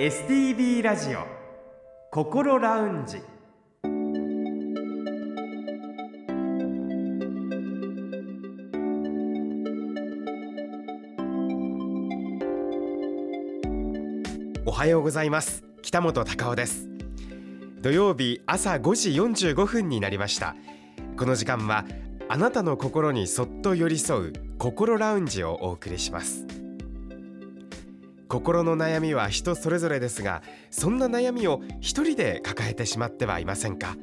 STB ラジオ心ラウンジ。おはようございます。北本孝夫です。土曜日朝5時45分になりました。この時間はあなたの心にそっと寄り添う心ラウンジをお送りします。心の悩みは人それぞれですがそんな悩みを一人で抱えてしまってはいませんか？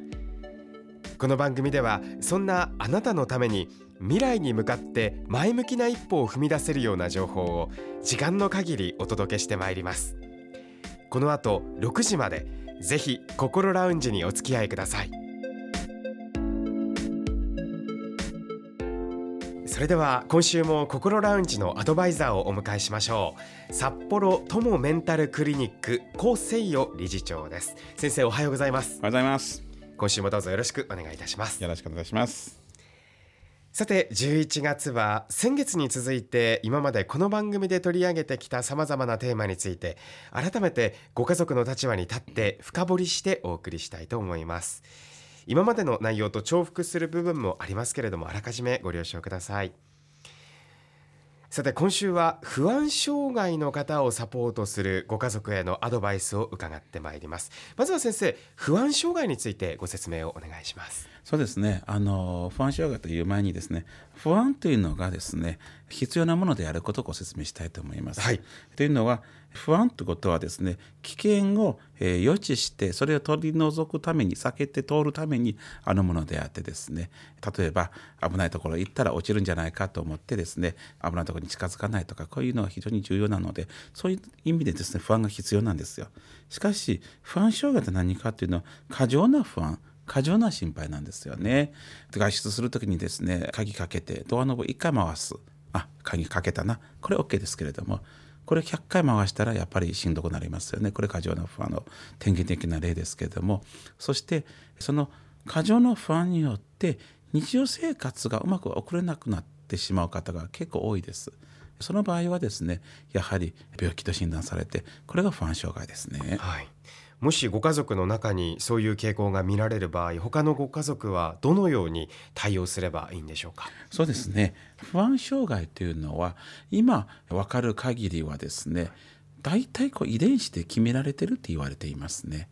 この番組ではそんなあなたのために未来に向かって前向きな一歩を踏み出せるような情報を時間の限りお届けしてまいります。この後6時までぜひ心ラウンジにお付き合いください。それでは今週も心ラウンジのアドバイザーをお迎えしましょう。札幌友メンタルクリニック高誠代理事長です。先生おはようございます。おはようございます。今週もどうぞよろしくお願いいたします。よろしくお願いします。さて11月は先月に続いて今までこの番組で取り上げてきたさまざまなテーマについて改めてご家族の立場に立って深掘りしてお送りしたいと思います今までの内容と重複する部分もありますけれどもあらかじめご了承ください。さて今週は不安障害の方をサポートするご家族へのアドバイスを伺ってまいります。まずは先生不安障害についてご説明をお願いします。そうですね。あの不安障害という前にですね不安というのがですね必要なものであることをご説明したいと思います。はい、というのは不安ということはですね危険を、えー、予知してそれを取り除くために避けて通るためにあるものであってですね例えば危ないところ行ったら落ちるんじゃないかと思ってですね危ないところに近づかないとかこういうのは非常に重要なのでそういう意味でですね不安が必要なんですよ。しかし不安障害って何かというのは過剰な不安過剰な心配なんですよね。外出する時にですね鍵かけてドアノブ1回回すあ鍵かけたなこれ OK ですけれどもこれ100回回したらやっぱりしんどくなりますよねこれ過剰な不安の典型的な例ですけれどもそしてその過剰な不安によって日常生活がうまく送れなくなってしまう方が結構多いです。その場合はですねやはり病気と診断されてこれが不安障害ですね。はいもしご家族の中にそういう傾向が見られる場合他のご家族はどのように対応すればいいんでしょうか？そうですね。不安障害というのは今分かる限りはですね大体こう遺伝子で決められてるって言われていますね。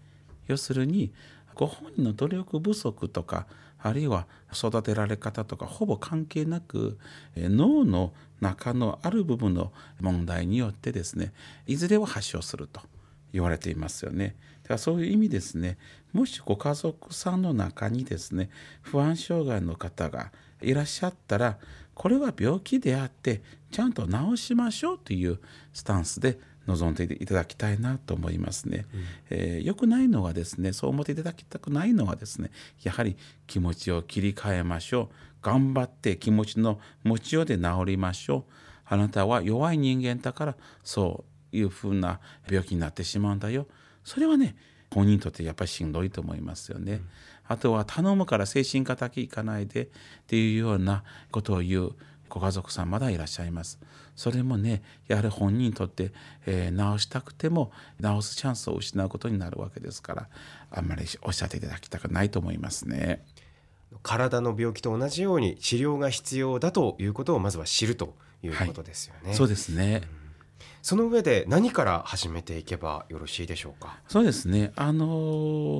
要するにご本人の努力不足とかあるいは育てられ方とかほぼ関係なく脳の中のある部分の問題によってですねいずれは発症すると言われていますよね。だからそういう意味ですね。もしご家族さんの中にですね不安障害の方がいらっしゃったらこれは病気であってちゃんと治しましょうというスタンスで臨んでいただきたいなと思いますね。うん、えー、よくないのはですねそう思っていただきたくないのはですねやはり気持ちを切り替えましょう。頑張って気持ちの持ちようで治りましょう。あなたは弱い人間だからそういうふうな病気になってしまうんだよそれはね本人にとってやっぱりしんどいと思いますよね。うん、あとは頼むから精神科だけ行かないでっていうようなことを言うご家族さんまだいらっしゃいます。それもねやはり本人にとって、えー、治したくても治すチャンスを失うことになるわけですからあんまりおっしゃっていただきたくないと思いますね。体の病気と同じように治療が必要だということをまずは知るということですよね。はい、そうですね、うんその上で何から始めていけばよろしいでしょうか？そうですね。あの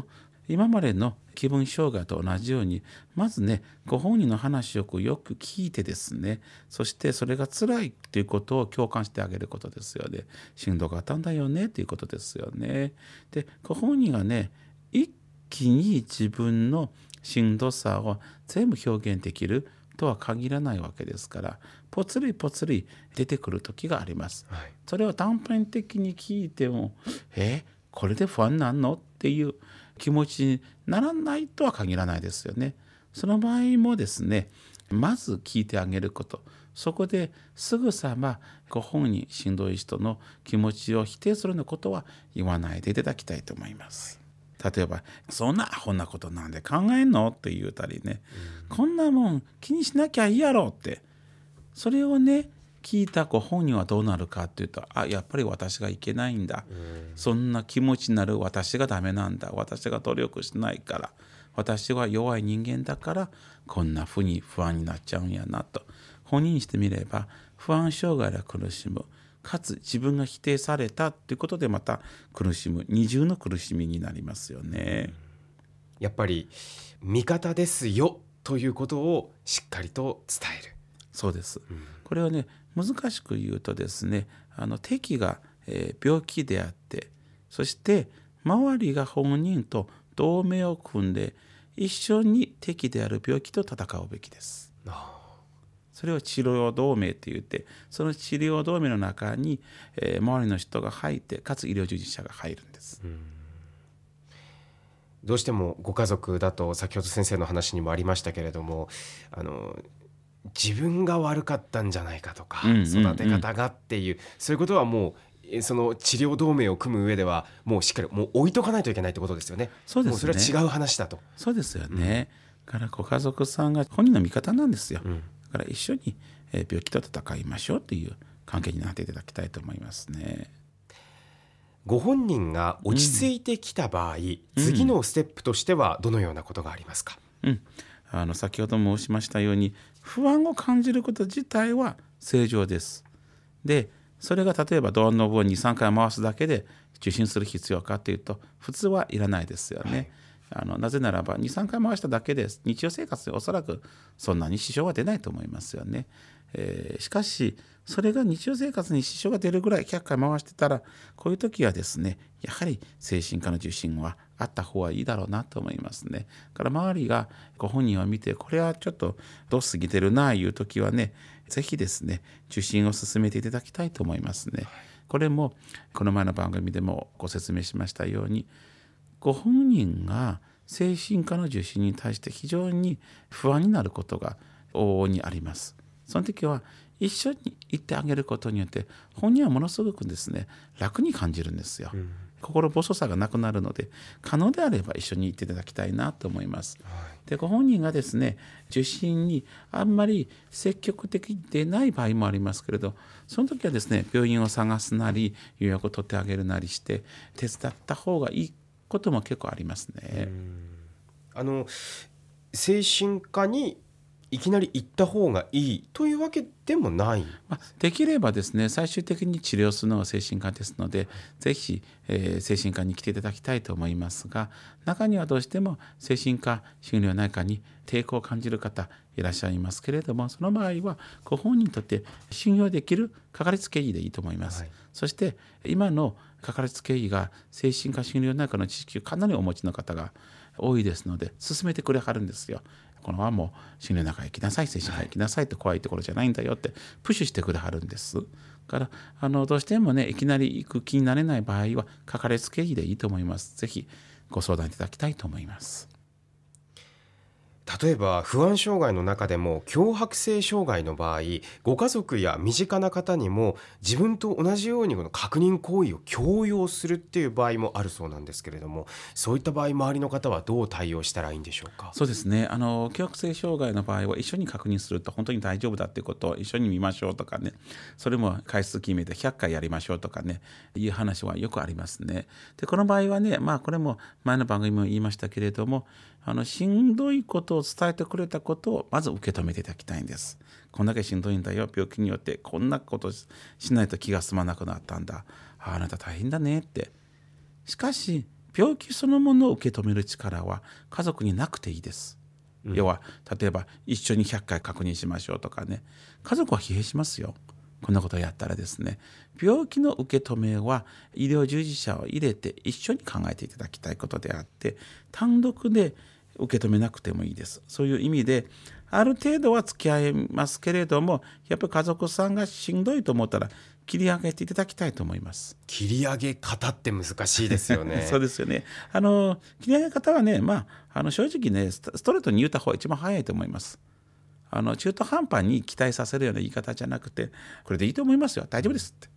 ー、今までの気分障害と同じようにまずねご本人の話をよく聞いてですねそしてそれが辛いということを共感してあげることですよね。しんどかったんだよねということですよね。でご本人がね一気に自分のしんどさを全部表現できるとは限らないわけですからぽつりぽつり出てくる時があります。はい、それを断片的に聞いても「えこれで不安なんの?」っていう気持ちにならないとは限らないですよね。その場合もですねまず聞いてあげることそこですぐさまご本人しんどい人の気持ちを否定するようなことは言わないでいただきたいと思います。例えば「そんなアホなことなんで考えんの?」って言うたりね、うん、こんなもん気にしなきゃいいやろ」って。それをね聞いたご本人はどうなるかっていうとあやっぱり私がいけないんだ、そんな気持ちになる私がダメなんだ。私が努力しないから。私は弱い人間だからこんなふうに不安になっちゃうんやなと。本人にしてみれば不安障害で苦しむかつ自分が否定されたということでまた苦しむ二重の苦しみになりますよね。やっぱり味方ですよということをしっかりと伝える。そうです、うん、これはね難しく言うとですねあの敵が、えー、病気であってそして周りが本人と同盟を組んで一緒に敵である病気と戦うべきです。それを治療同盟って言ってその治療同盟の中に、えー、周りの人が入ってかつ医療従事者が入るんです。どうしてもご家族だと先ほど先生の話にもありましたけれどもあの自分が悪かったんじゃないかとか、育て方がっていうそういうことはもうその治療同盟を組む上ではもうしっかりもう置いとかないといけないってことですよね。そうですね。それは違う話だと。そうですよね。うん、からご家族さんが本人の味方なんですよ。うんから一緒に病気と戦いましょうという関係になっていただきたいと思いますね。ご本人が落ち着いてきた場合、うん、次のステップとしてはどのようなことがありますか、うん、あの先ほど申しましたように不安を感じること自体は正常です。でそれが例えばドアノブを23回回すだけで受診する必要かというと普通はいらないですよね。はいあのなぜならば23回回しただけで日常生活でおそらくそんなに支障は出ないと思いますよね。えー、しかしそれが日常生活に支障が出るぐらい100回回してたらこういう時はですねやはり精神科の受診はあった方がいいだろうなと思いますね。から周りがご本人を見てこれはちょっとどう過ぎてるなあいう時はね是非ですね受診を進めていただきたいと思いますね。これもこの前の番組でもご説明しましたようにご本人が精神科の受診に対して非常に不安になることが往々にあります。その時は一緒に行ってあげることによって本人はものすごくですね楽に感じるんですよ。うん、心細さがなくなるので可能であれば一緒に行っていただきたいなと思います。はい、でご本人がですね受診にあんまり積極的でない場合もありますけれどその時はですね病院を探すなり予約を取ってあげるなりして手伝った方がいいことも結構ありますね。あの精神科にいきなり行った方がいいというわけでもない、まあ、できればですね最終的に治療するのは精神科ですのでぜひ、えー、精神科に来ていただきたいと思いますが中にはどうしても精神科心療内科に抵抗を感じる方いらっしゃいますけれどもその場合はご本人にとって信用できるかかりつけ医でいいと思います。はい、そして今のかかりつけ医が精神科心療内科の知識をかなりお持ちの方が多いですので勧めてくれはるんですよ。このままもう心霊の中へ行きなさい精神科行きなさいって怖いところじゃないんだよってプッシュしてくれはるんです。からあのどうしてもねいきなり行く気になれない場合はかかりつけ医でいいと思います。ぜひご相談いただきたいと思います。例えば不安障害の中でも強迫性障害の場合ご家族や身近な方にも自分と同じようにこの確認行為を強要するっていう場合もあるそうなんですけれどもそういった場合周りの方はどう対応したらいいんでしょうか？そうですね。あの強迫性障害の場合は一緒に確認すると本当に大丈夫だっていうことを一緒に見ましょうとかね。それも回数決めて100回やりましょうとかね。いう話はよくありますね。でこの場合はねまあこれも前の番組も言いましたけれどもあのしんどいことを伝えてくれたことをまず受け止めていただきたいんです。こんだけしんどいんだよ病気によってこんなことしないと気が済まなくなったんだああなた大変だねってしかし病気そのものを受け止める力は家族になくていいです。うん、要は例えば一緒に100回確認しましょうとかね家族は疲弊しますよ。こんなことをやったらですね病気の受け止めは医療従事者を入れて一緒に考えていただきたいことであって単独で受け止めなくてもいいです。そういう意味である程度は付き合いますけれどもやっぱり家族さんがしんどいと思ったら切り上げていただきたいと思います。切り上げ方って難しいですよね。そうですよね。あの切り上げ方はね、まああの正直ねストレートに言った方が一番早いと思います。あの中途半端に期待させるような言い方じゃなくてこれでいいと思いますよ大丈夫ですって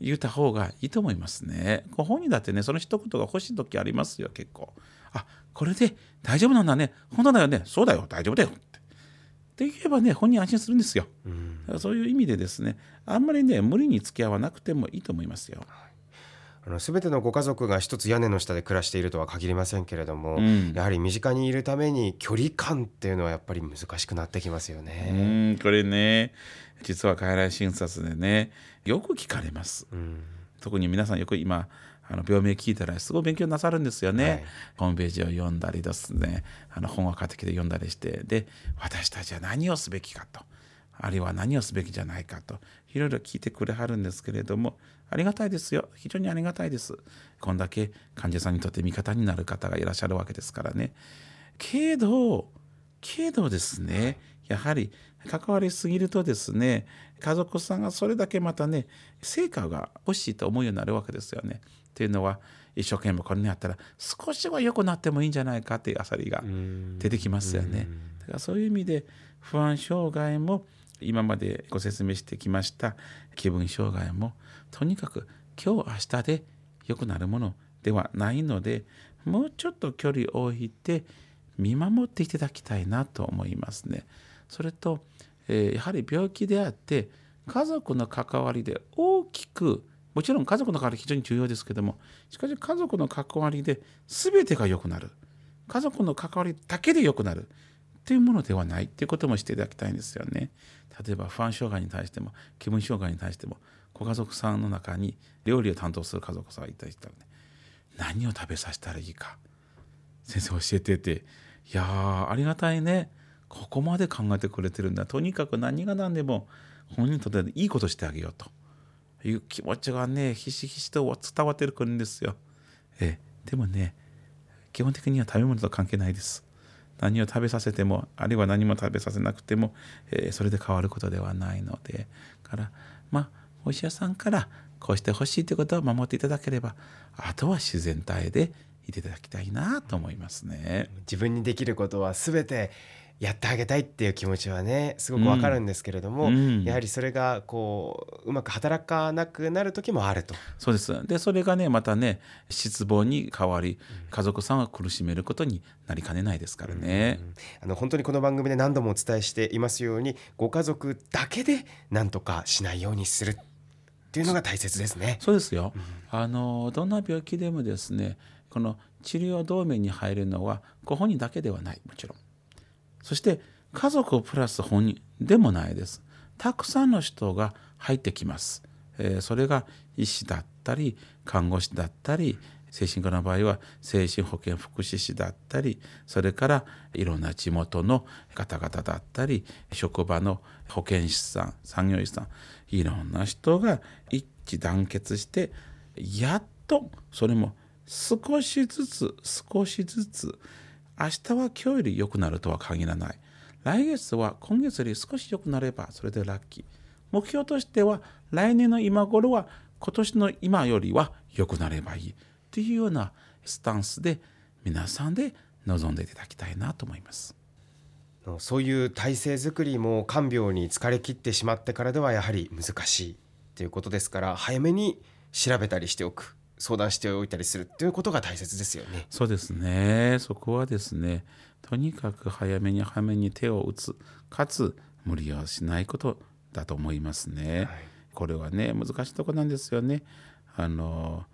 言った方がいいと思いますね。ご本人だってねその一言が欲しい時ありますよ結構。あこれで大丈夫なんだね。本当だよね。そうだよ。大丈夫だよ。って。できればね本人安心するんですよ。うん。そういう意味でですねあんまりね無理に付き合わなくてもいいと思いますよ。あの全てのご家族が一つ屋根の下で暮らしているとは限りませんけれども、うん。やはり身近にいるために距離感っていうのはやっぱり難しくなってきますようね。んこれね実は外来診察でねよく聞かれます。うん。特に皆さんよく今あの病名聞いたらすごい勉強なさるんですよね、はい。ホームページを読んだりですね。あの本を買ってきて読んだりして。で私たちは何をすべきかと。あるいは何をすべきじゃないかと。いろいろ聞いてくれはるんですけれども。ありがたいですよ。非常にありがたいです。こんだけ患者さんにとって味方になる方がいらっしゃるわけですからね。けどけどですね。やはり関わりすぎるとですね家族さんがそれだけまたね成果が欲しいと思うようになるわけですよね。っていうのは一生懸命これにやったら少しは良くなってもいいんじゃないかっていうあさりがうん出てきますよね。だからそういう意味で不安障害も今までご説明してきました気分障害もとにかく今日明日で良くなるものではないのでもうちょっと距離を置いて見守っていただきたいなと思いますね。それと、えーやはり病気であって家族の関わりで大きくもちろん家族の関わり非常に重要ですけどもしかし家族の関わりで全てが良くなる。家族の関わりだけで良くなる。っていうものではない。っていうこともしていただきたいんですよね。例えば不安障害に対しても気分障害に対してもご家族さんの中に料理を担当する家族さんがいたりしたらね何を食べさせたらいいか。先生教えてて。いやーありがたいね。ここまで考えてくれてるんだ。とにかく何が何でも本人にとっていいことしてあげようと。いう気持ちがねひしひしと伝わってくるんですよ。ええでもね基本的には食べ物と関係ないです。何を食べさせてもあるいは何も食べさせなくても、えーそれで変わることではないのでからまあお医者さんからこうしてほしいということを守っていただければあとは自然体でいていただきたいなと思いますね。自分にできることは全てやってあげたいっていう気持ちはねすごくわかるんですけれども、うん。やはりそれがこううまく働かなくなる時もあると。そうです。でそれがねまたね失望に変わり家族さんを苦しめることになりかねないですからね。あの本当にこの番組で何度もお伝えしていますようにご家族だけで何とかしないようにするっていうのが大切ですね。そうですよ、あのどんな病気でもですねこの治療同盟に入るのはご本人だけではない。もちろんそして家族プラス本人でもないです。たくさんの人が入ってきます、えそれが医師だったり看護師だったり精神科の場合は精神保健福祉士だったりそれからいろんな地元の方々だったり職場の保健師さん産業医さんいろんな人が一致団結してやっとそれも少しずつ少しずつ明日は今日より良くなるとは限らない。来月は今月より少し良くなればそれでラッキー。目標としては来年の今頃は今年の今よりは良くなればいい。っていうようなスタンスで皆さんで臨んでいただきたいなと思います。そういう体制づくりも看病に疲れ切ってしまってからではやはり難しいということですから早めに調べたりしておく。相談しておいたりするっていうことが大切ですよね。そうですねそこはですねとにかく早めに早めに手を打つかつ無理をしないことだと思いますね。はいこれはね難しいとこなんですよね。あの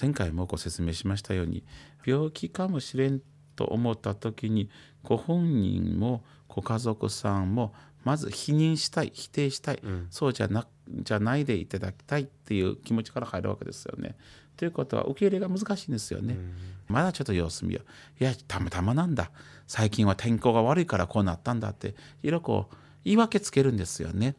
前回もご説明しましたように病気かもしれんと思った時にご本人もご家族さんもまず否認したい否定したい、うんそうじゃなじゃないでいただきたいっていう気持ちから入るわけですよね。ということは受け入れが難しいんですよね。まだちょっと様子見よう。いやたまたまなんだ最近は天候が悪いからこうなったんだっていろいろこう言い訳つけるんですよね。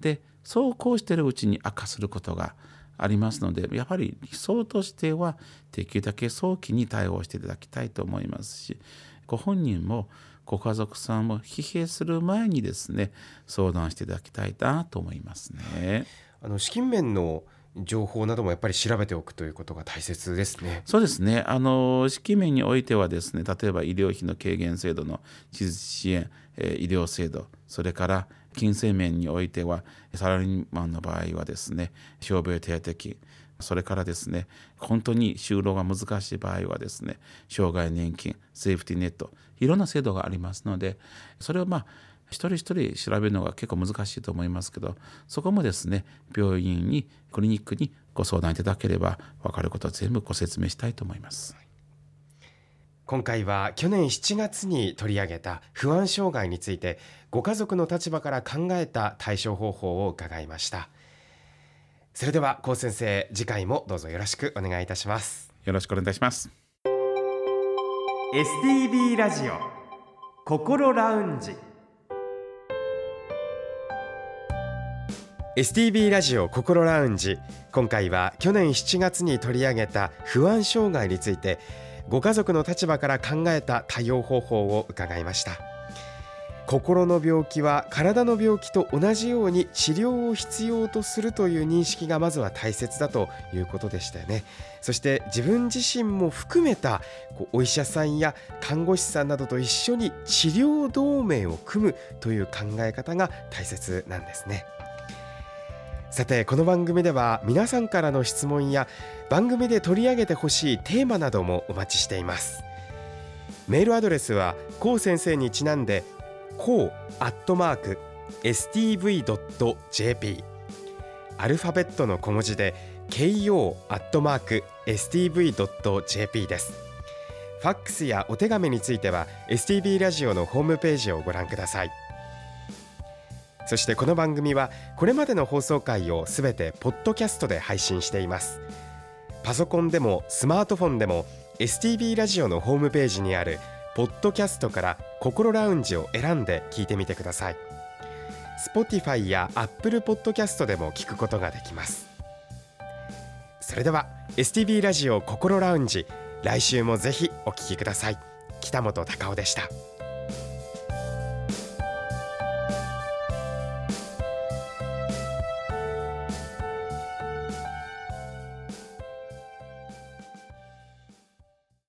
でそうこうしてるうちに悪化することがありますのでやはり理想としてはできるだけ早期に対応していただきたいと思いますしご本人もご家族さんも疲弊する前にですね相談していただきたいなと思いますね。あの資金面の情報などもやっぱり調べておくということが大切ですね。そうですね。あの資金面においてはですね、例えば医療費の軽減制度の地図支援、え医療制度、それから金銭面においてはサラリーマンの場合はですね、傷病手当金、それからですね、本当に就労が難しい場合はですね、障害年金、セーフティネット、いろんな制度がありますので、それをまあ一人一人調べるのが結構難しいと思いますけどそこもですね病院にクリニックにご相談いただければ分かることは全部ご説明したいと思います。今回は去年7月に取り上げた不安障害についてご家族の立場から考えた対処方法を伺いました。それでは高先生次回もどうぞよろしくお願いいたします。よろしくお願いします。STB ラジオ心ラウンジ STB ラジオ心ラウンジ。今回は去年7月に取り上げた不安障害についてご家族の立場から考えた対応方法を伺いました。心の病気は体の病気と同じように治療を必要とするという認識がまずは大切だということでしたよね。そして自分自身も含めたお医者さんや看護師さんなどと一緒に治療同盟を組むという考え方が大切なんですね。さてこの番組では皆さんからの質問や番組で取り上げてほしいテーマなどもお待ちしています。メールアドレスはこう先生にちなんでこうアットマーク stv.jp アルファベットの小文字で ko アットマーク stv.jp です。ファックスやお手紙については STB ラジオのホームページをご覧ください。そしてこの番組はこれまでの放送回をすべてポッドキャストで配信しています。パソコンでもスマートフォンでも STB ラジオのホームページにあるポッドキャストから心ラウンジを選んで聞いてみてください。Spotify や Apple Podcast でも聞くことができます。それでは STB ラジオ心ラウンジ来週もぜひお聞きください。北本隆夫でした。